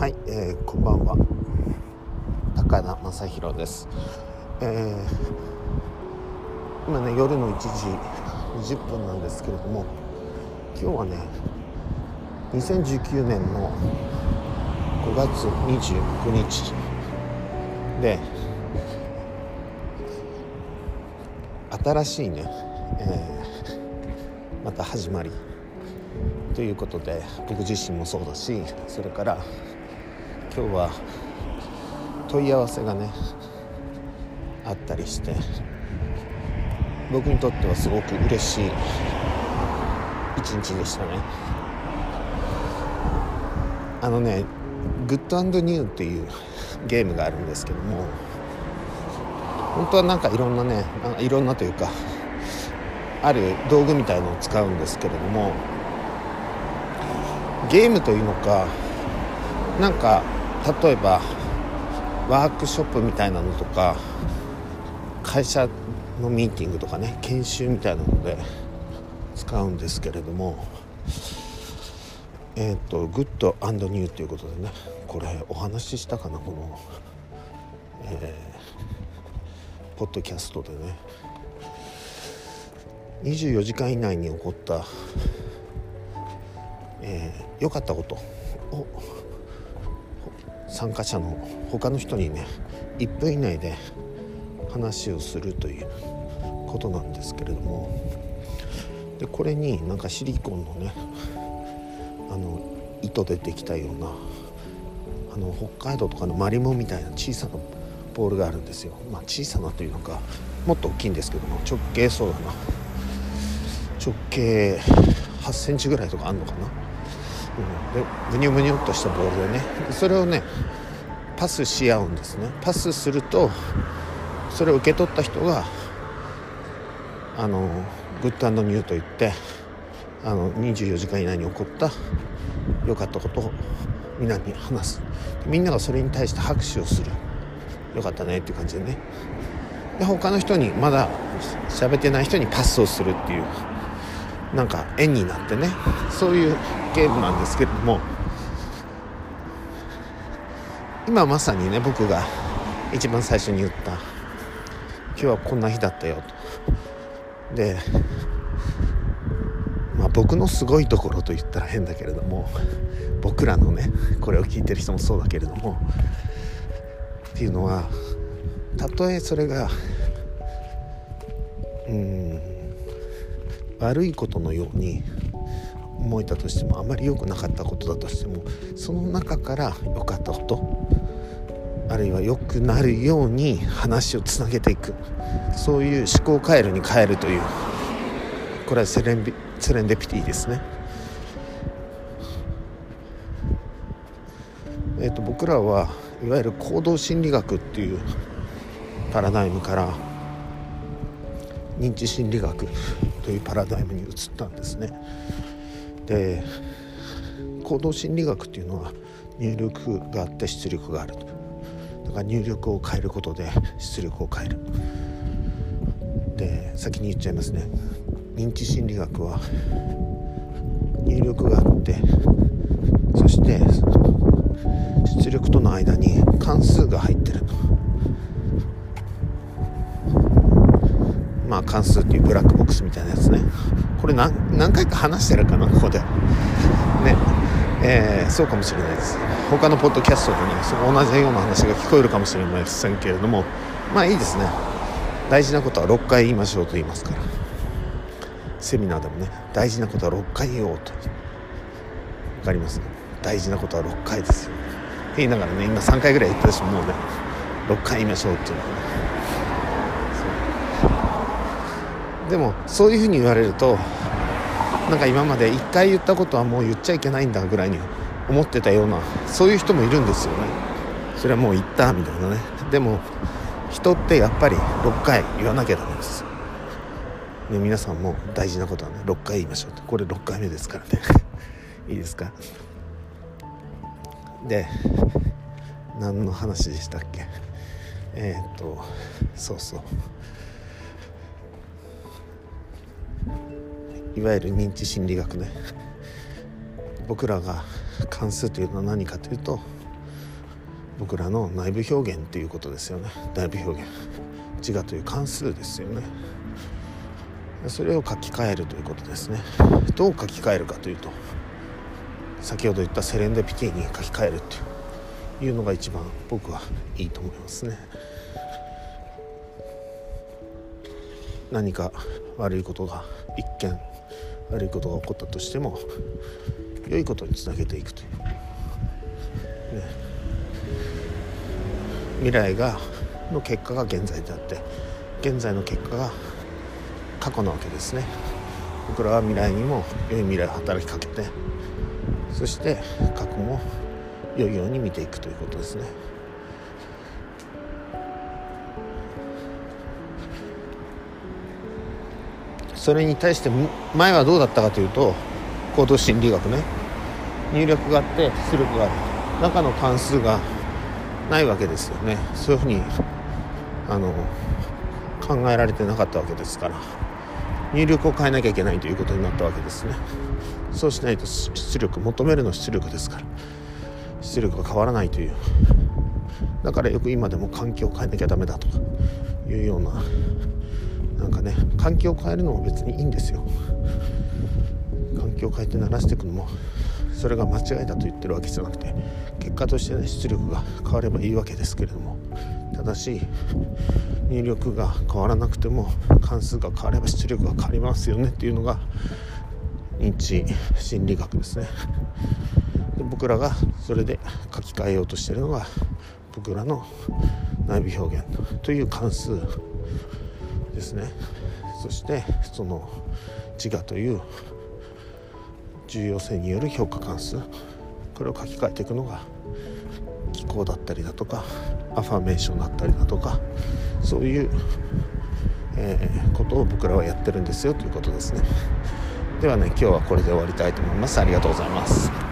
はい、えー、こんばんは。高田正宏です、えー、今ね夜の1時20分なんですけれども今日はね2019年の5月29日で新しいね、えー、また始まりということで僕自身もそうだしそれから今日は問い合わせがねあったりして僕にとってはすごく嬉しい一日でしたね。あのねグッドニューっていうゲームがあるんですけども本当はなんかいろんなねいろんなというかある道具みたいのを使うんですけれどもゲームというのかなんか例えばワークショップみたいなのとか会社のミーティングとかね研修みたいなので使うんですけれどもえっ、ー、とグッドニューということでねこれお話ししたかなこの、えー、ポッドキャストでね。24時間以内に起こったえー、かったことを参加者の他の人にね1分以内で話をするということなんですけれどもでこれになんかシリコンのねあの糸でできたようなあの北海道とかのマリモみたいな小さなボールがあるんですよ、まあ、小さなというのかもっと大きいんですけども直径そうだな。直径8センチぐらいとかあんのかな。でブニュブニュっとしたボールでね。それをねパスし合うんですね。パスするとそれを受け取った人があのグッドニューと言ってあの24時間以内に起こった良かったことをみんなに話す。みんながそれに対して拍手をする。よかったねっていう感じでね。で他の人にまだ喋ってない人にパスをするっていうなんか円になってね。そういうゲームなんですけれども今まさにね僕が一番最初に言った「今日はこんな日だったよ」と。でまあ僕のすごいところと言ったら変だけれども僕らのねこれを聞いてる人もそうだけれどもっていうのはたとえそれがうん悪いことのように思えたとしてもあまり良くなかったことだとしてもその中から良かったことあるいは良くなるように話をつなげていくそういう思考回路に変えるというこれはセレンビセレンデピティですね。えーと、と僕らはいわゆる行動心理学っていうパラダイムから認知心理学というパラダイムに移ったんですね。で行動心理学っていうのは入力があって出力があると。だから入力を変えることで出力を変える。で先に言っちゃいますね。認知心理学は入力があってそして出力との間に関数が入ってるまあ関数っていうブラックボックスみたいなやつね。これ何何回か話してるかなここで。ね。えー、そうかもしれないです。他のポッドキャストでねその同じような話が聞こえるかもしれませんけれども。まあいいですね。大事なことは6回言いましょうと言いますから。セミナーでもね大事なことは6回言おうと。分かります大事なことは6回ですよ。って言いながらね今3回ぐらい言ったでしょもうね。6回言いましょうっていうのがね。でもそういうふうに言われるとなんか今まで1回言ったことはもう言っちゃいけないんだぐらいに思ってたようなそういう人もいるんですよね。それはもう言ったみたいなね。でも人ってやっぱり6回言わなきゃダメです、ね、皆さんも大事なことはね6回言いましょうこれ6回目ですからね。いいですか？で何の話でしたっけ？えー、っとそうそう。いわゆる認知心理学ね僕らが関数というのは何かというと僕らの内部表現っていうことですよね。内部表現。自我という関数ですよね。それを書き換えるということですね。どう書き換えるかというと先ほど言ったセレンデピティに書き換えるというのが一番僕はいいと思いますね。何か悪いことが一見悪いことが起こったとしても良いことにつなげていくという、ね、未来がの結果が現在であって現在の結果が過去なわけですね。僕らは未来にも良い未来を働きかけてそして過去も良いように見ていくということですね。それに対して前はどうだったかというと行動心理学ね。入力があって出力がある。中の関数がないわけですよね。そういうふうにあの考えられてなかったわけですから。入力を変えなきゃいけないということになったわけですね。そうしないと出力求めるの出力ですから。出力が変わらないという。だからよく今でも環境を変えなきゃダメだとかいうようななんかね環境を変えるのも別にいいんですよ。環境を変えて鳴らしていくのもそれが間違いだと言ってるわけじゃなくて結果としてね出力が変わればいいわけですけれどもただし入力が変わらなくても関数が変われば出力が変わりますよねっていうのが認知心理学ですね。で僕らがそれで書き換えようとしてるのが僕らの内部表現という関数ですね。そしてその自我という重要性による評価関数。これを書き換えていくのが気候だったりだとかアファメーションだったりだとかそういう、えー、ことを僕らはやってるんですよということですね。ではね今日はこれで終わりたいと思います。ありがとうございます。